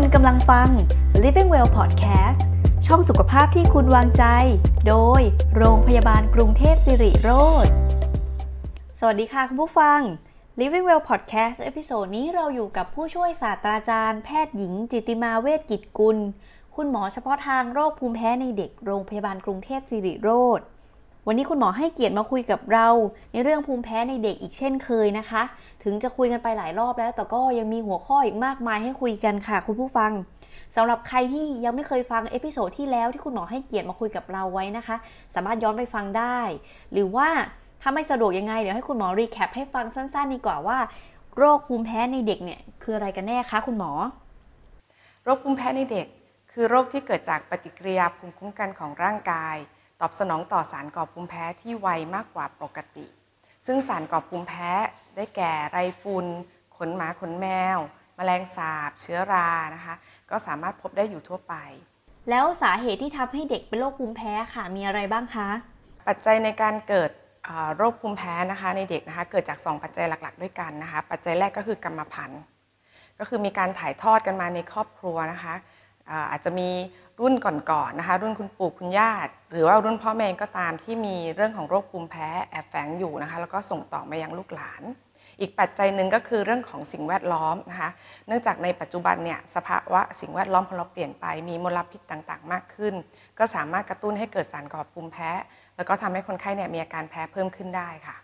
คุณกำลังฟัง Living Well Podcast ช่องสุขภาพที่คุณวางใจ โดยโรงพยาบาลกรุงเทพสิริโรจน์ สวัสดีค่ะคุณผู้ฟัง Living Well Podcast episode นี้เราอยู่กับผู้ช่วยศาสตราจารย์ แพทย์หญิง จิติมาเวชกิจกุล คุณหมอเฉพาะทางโรคภูมิแพ้ในเด็กโรงพยาบาลกรุงเทพสิริโรจน์ วันนี้คุณหมอให้เกียรติมาคุยกับเรา ในเรื่องภูมิแพ้ในเด็กอีกเช่นเคยนะคะ ถึงจะคุยกันไปหลายรอบแล้ว แต่ก็ยังมีหัวข้ออีกมากมายให้คุยกันค่ะคุณผู้ฟังสำหรับใครที่ยังไม่เคยฟัง episode ที่แล้วที่คุณหมอให้เกียรติมาคุยกับเราไว้นะคะ สามารถย้อนไปฟังได้ หรือว่าถ้าไม่สะดวกยังไงเดี๋ยวให้คุณหมอ recap ให้ฟังสั้นๆ ดีกว่าว่า โรคภูมิแพ้ในเด็กเนี่ยคืออะไรกันแน่คะคุณหมอ โรคภูมิแพ้ในเด็ก คือโรคที่เกิดจากปฏิกิริยาภูมิคุ้มกันของร่างกาย ตอบสนองต่อสารก่อภูมิแพ้ที่ไวมากกว่าปกติ ซึ่งสารก่อภูมิแพ้ได้แก่ไรฝุ่นขนหมาขนแมวแมลงสาบ เชื้อรานะคะ ก็สามารถพบได้อยู่ทั่วไป แล้วสาเหตุที่ทำให้เด็กเป็นโรคภูมิแพ้ค่ะมีอะไรบ้างคะ ปัจจัยในการเกิดอ่าโรคภูมิแพ้นะคะในเด็กนะคะเกิดจาก 2 ปัจจัยหลัก ๆ ด้วยกันนะคะ ปัจจัยแรกก็คือกรรมพันธุ์ ก็คือมีการถ่ายทอดกันมาในครอบครัวนะคะอ่าอาจจะมี รุ่นก่อนๆนะคะ รุ่นคุณปู่คุณย่าหรือว่ารุ่นพ่อแม่ก็ตามที่มีเรื่องของโรคภูมิแพ้แอบแฝงอยู่นะคะ แล้วก็ส่งต่อมายังลูกหลาน อีกปัจจัยหนึ่งก็คือเรื่องของสิ่งแวดล้อมนะคะ เนื่องจากในปัจจุบันเนี่ยสภาวะสิ่งแวดล้อมของเราเปลี่ยนไปมีมลพิษต่างๆ มากขึ้น ก็สามารถกระตุ้นให้เกิดสารก่อภูมิแพ้ แล้วก็ทำให้คนไข้เนี่ยมีอาการแพ้เพิ่มขึ้นได้ค่ะ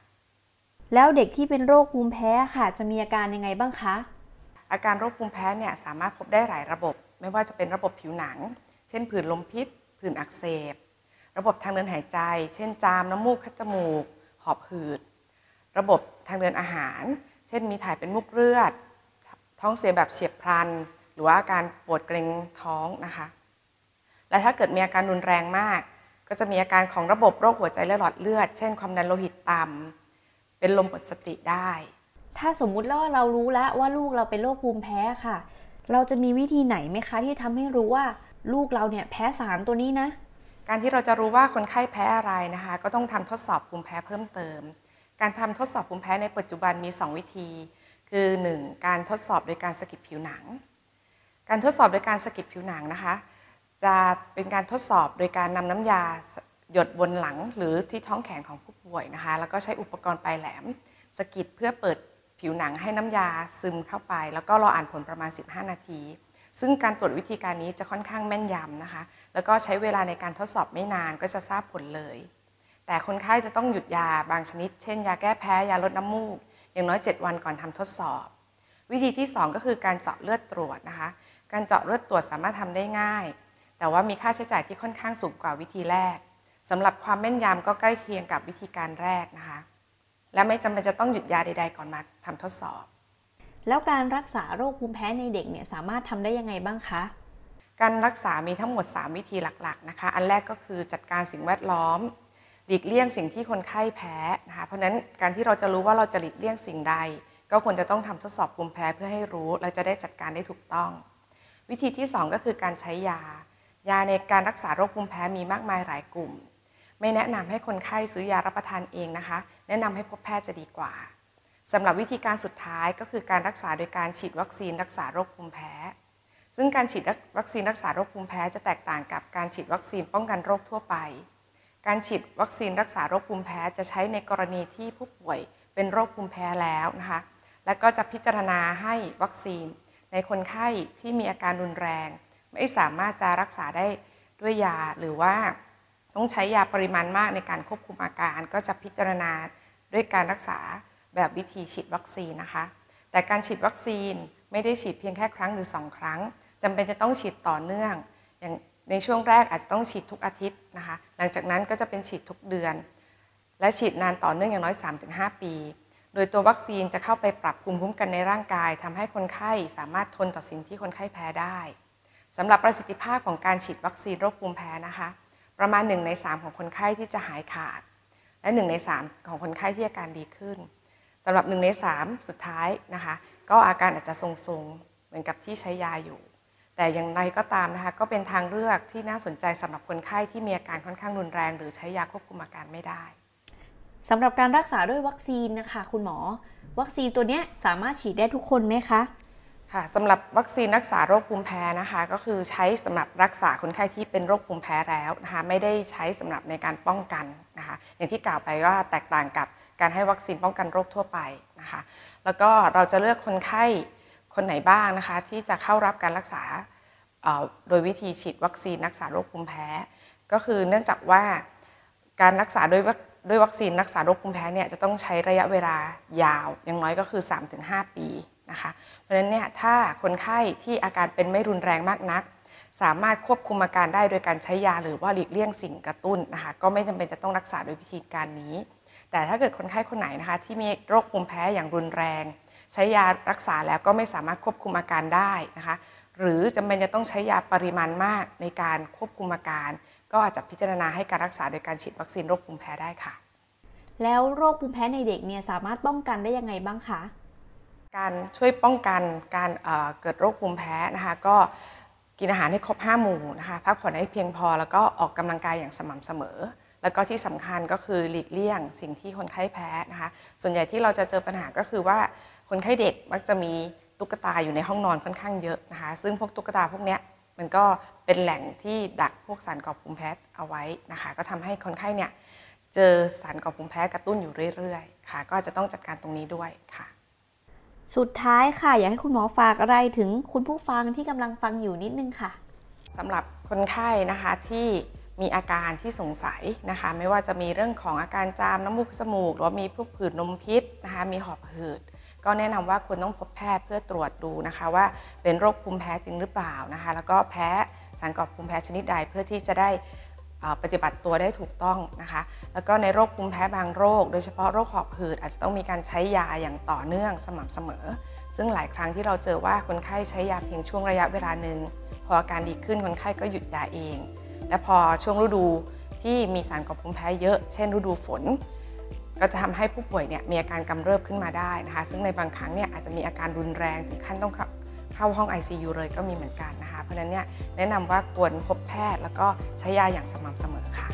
แล้วเด็กที่เป็นโรคภูมิแพ้ค่ะ จะมีอาการยังไงบ้างคะอาการโรคภูมิแพ้เนี่ยสามารถพบได้หลายระบบ ไม่ว่าจะเป็นระบบผิวหนังเช่นผื่นลมพิษ ผื่นอักเสบ ระบบทางเดินหายใจ เช่นจาม น้ำมูก คัดจมูก หอบหืด ระบบทางเดินอาหาร เช่นมีถ่ายเป็นมุกเลือด ท้องเสียแบบเฉียบพลัน หรือว่าอาการปวดเกร็งท้องนะคะ และถ้าเกิดมีอาการรุนแรงมาก ก็จะมีอาการของระบบโรคหัวใจและหลอดเลือด เช่น ความดันโลหิตต่ำ เป็นลมหมดสติได้ ถ้าสมมุติว่าเรารู้แล้วว่าลูกเราเป็นโรคภูมิแพ้ค่ะ เราจะมีวิธีไหนไหมคะที่ทำให้รู้ว่า ลูกเราเนี่ยแพ้สารตัวนี้นะ การที่เราจะรู้ว่าคนไข้แพ้อะไรนะคะ ก็ต้องทำทดสอบภูมิแพ้เพิ่มเติม การทำทดสอบภูมิแพ้ในปัจจุบันมี 2 วิธี คือ 1. การทดสอบโดยการสกิดผิวหนัง การทดสอบโดยการสกิดผิวหนังนะคะ จะเป็นการทดสอบโดยการนำน้ำยาหยดบนหลังหรือที่ท้องแขนของผู้ป่วยนะคะ แล้วก็ใช้อุปกรณ์ปลายแหลมสกิดเพื่อเปิดผิวหนังให้น้ำยาซึมเข้าไป แล้วก็รออ่านผลประมาณ 15 นาที ซึ่งการตรวจวิธีการนี้จะค่อนข้างแม่นยำนะคะ แล้วก็ใช้เวลาในการทดสอบไม่นานก็จะทราบผลเลย แต่คนไข้จะต้องหยุดยาบางชนิด เช่น ยาแก้แพ้ ยาลดน้ำมูก อย่างน้อย 7 วันก่อนทำทดสอบ วิธีที่ 2 ก็คือการเจาะเลือดตรวจนะคะ การเจาะเลือดตรวจสามารถทำได้ง่าย แต่ว่ามีค่าใช้จ่ายที่ค่อนข้างสูงกว่าวิธีแรกสำหรับความแม่นยำก็ใกล้เคียงกับวิธีการแรกนะคะ และไม่จำเป็นจะต้องหยุดยาใด ๆ ก่อนมาทำทดสอบ แล้วการรักษาโรคภูมิแพ้ในเด็กเนี่ยสามารถทำได้ยังไงบ้างคะการรักษามีทั้งหมด 3 วิธีหลักๆนะคะ อันแรกก็คือจัดการสิ่งแวดล้อม หลีกเลี่ยงสิ่งที่คนไข้แพ้นะคะ เพราะฉะนั้นการที่เราจะรู้ว่าเราจะหลีกเลี่ยงสิ่งใด ก็ควรจะต้องทำทดสอบภูมิแพ้เพื่อให้รู้ เราจะได้จัดการได้ถูกต้อง วิธีที่ 2 ก็คือการใช้ยา ยาในการรักษาโรคภูมิแพ้มีมากมายหลายกลุ่ม ไม่แนะนำให้คนไข้ซื้อยารับประทานเองนะคะ แนะนำให้พบแพทย์จะดีกว่า สำหรับวิธีการสุดท้ายก็คือการรักษาโดยการฉีดวัคซีนรักษาโรคภูมิแพ้ ซึ่งการฉีดวัคซีนรักษาโรคภูมิแพ้จะแตกต่างกับการฉีดวัคซีนป้องกันโรคทั่วไป การฉีดวัคซีนรักษาโรคภูมิแพ้จะใช้ในกรณีที่ผู้ป่วยเป็นโรคภูมิแพ้แล้วนะคะ และก็จะพิจารณาให้วัคซีนในคนไข้ที่มีอาการรุนแรง ไม่สามารถจะรักษาได้ด้วยยาหรือว่าต้องใช้ยาปริมาณมากในการควบคุมอาการ ก็จะพิจารณาด้วยการรักษา แบบวิธีฉีดวัคซีนนะคะ แต่การฉีดวัคซีนไม่ได้ฉีดเพียงแค่ครั้งหรือ 2 ครั้งจำเป็นจะต้องฉีดต่อเนื่อง อย่างในช่วงแรกอาจจะต้องฉีดทุกอาทิตย์นะคะ หลังจากนั้นก็จะเป็นฉีดทุกเดือน และฉีดนานต่อเนื่องอย่างน้อย 3-5 ปี โดยตัววัคซีนจะเข้าไปปรับภูมิคุ้มกันในร่างกายทำให้คนไข้สามารถทนต่อสิ่งที่คนไข้แพ้ได้สำหรับประสิทธิภาพของการฉีดวัคซีนโรคภูมิแพ้นะคะ ประมาณ 1 ใน 3 ของคนไข้ที่จะหายขาด และ 1 ใน 3 ของคนไข้ที่อาการดีขึ้น สำหรับ1ใน3 สุดท้ายนะคะ ก็อาการอาจจะทรงๆ เหมือนกับที่ใช้ยาอยู่ แต่อย่างไรก็ตามนะคะก็เป็นทางเลือกที่น่าสนใจสำหรับคนไข้ที่มีอาการค่อนข้างรุนแรง หรือใช้ยาควบคุมอาการไม่ได้สำหรับการรักษาด้วยวัคซีนนะคะ คุณหมอ วัคซีนตัวเนี้ยสามารถฉีดได้ทุกคนไหมคะค่ะสำหรับวัคซีนรักษาโรคภูมิแพ้นะคะ ก็คือใช้สำหรับรักษาคนไข้ที่เป็นโรคภูมิแพ้แล้วนะคะไม่ได้ใช้สำหรับในการป้องกันนะคะ อย่างที่กล่าวไปว่าแตกต่างกับ การให้วัคซีนป้องกันโรคทั่วไปนะคะ แล้วก็เราจะเลือกคนไข้คนไหนบ้างนะคะ ที่จะเข้ารับการรักษาโดยวิธีฉีดวัคซีนรักษาโรคภูมิแพ้ ก็คือเนื่องจากว่าการรักษาโดยด้วยวัคซีนรักษาโรคภูมิแพ้เนี่ยจะต้องใช้ระยะเวลายาว อย่างน้อยก็คือ 3-5 ปีนะคะ เพราะฉะนั้นเนี่ยถ้าคนไข้ที่อาการเป็นไม่รุนแรงมากนัก สามารถควบคุมอาการได้โดยการใช้ยาหรือว่าหลีกเลี่ยงสิ่งกระตุ้นนะคะ ก็ไม่จำเป็นจะต้องรักษาโดยวิธีการนี้ แต่ถ้าเกิดคนไข้คนไหนนะคะ ที่มีโรคภูมิแพ้อย่างรุนแรง ใช้ยารักษาแล้วก็ไม่สามารถควบคุมอาการได้นะคะ หรือจำเป็นจะต้องใช้ยาปริมาณมากในการควบคุมอาการ ก็อาจจะพิจารณาให้การรักษาโดยการฉีดวัคซีนโรคภูมิแพ้ได้ค่ะ แล้วโรคภูมิแพ้ในเด็กเนี่ยสามารถป้องกันได้ยังไงบ้างคะการช่วยป้องกันการเเกิดโรคภูมิแพ้นะคะก็กินอาหารให้ครบ 5 หมู่นะคะพักผ่อนให้เพียงพอแล้วก็ออกกำลังกายอย่างสม่ำเสมอ แล้วก็ที่สำคัญก็คือหลีกเลี่ยงสิ่งที่คนไข้แพ้นะคะ ส่วนใหญ่ที่เราจะเจอปัญหาก็คือว่าคนไข้เด็กมักจะมีตุ๊กตาอยู่ในห้องนอนค่อนข้างเยอะนะคะ ซึ่งพวกตุ๊กตาพวกนี้มันก็เป็นแหล่งที่ดักพวกสารก่อภูมิแพ้เอาไว้นะคะ ก็ทำให้คนไข้เนี่ยเจอสารก่อภูมิแพ้กระตุ้นอยู่เรื่อยๆ ค่ะ ก็จะต้องจัดการตรงนี้ด้วยค่ะ สุดท้ายค่ะ อยากให้คุณหมอฝากอะไรถึงคุณผู้ฟังที่กำลังฟังอยู่นิดนึงค่ะสำหรับคนไข้นะคะที่ มีอาการที่สงสัยนะคะ ไม่ว่าจะมีเรื่องของอาการจามน้ำมูกสมูก หรือมีพวกผื่นนมพิษนะคะ มีหอบหืด ก็แนะนำว่าควรต้องพบแพทย์เพื่อตรวจดูนะคะ ว่าเป็นโรคภูมิแพ้จริงหรือเปล่านะคะ แล้วก็แพ้สารก่อภูมิแพ้ชนิดใดเพื่อที่จะได้ปฏิบัติตัวได้ถูกต้องนะคะ แล้วก็ในโรคภูมิแพ้บางโรค โดยเฉพาะโรคหอบหืดอาจจะต้องมีการใช้ยาอย่างต่อเนื่องสม่ำเสมอ ซึ่งหลายครั้งที่เราเจอว่าคนไข้ใช้ยาเพียงช่วงระยะเวลาหนึ่งพออาการดีขึ้นคนไข้ก็หยุดยาเอง และพอช่วงฤดูที่มีสารก่อภูมิแพ้เยอะ เช่นฤดูฝน ก็จะทำให้ผู้ป่วยเนี่ยมีอาการกำเริบขึ้นมาได้นะคะ ซึ่งในบางครั้งเนี่ยอาจจะมีอาการรุนแรงถึงขั้นต้องเข้าห้อง ICU เลยก็มีเหมือนกันนะคะ เพราะฉะนั้นเนี่ยแนะนำว่าควรพบแพทย์แล้วก็ใช้ยาอย่างสม่ำเสมอค่ะ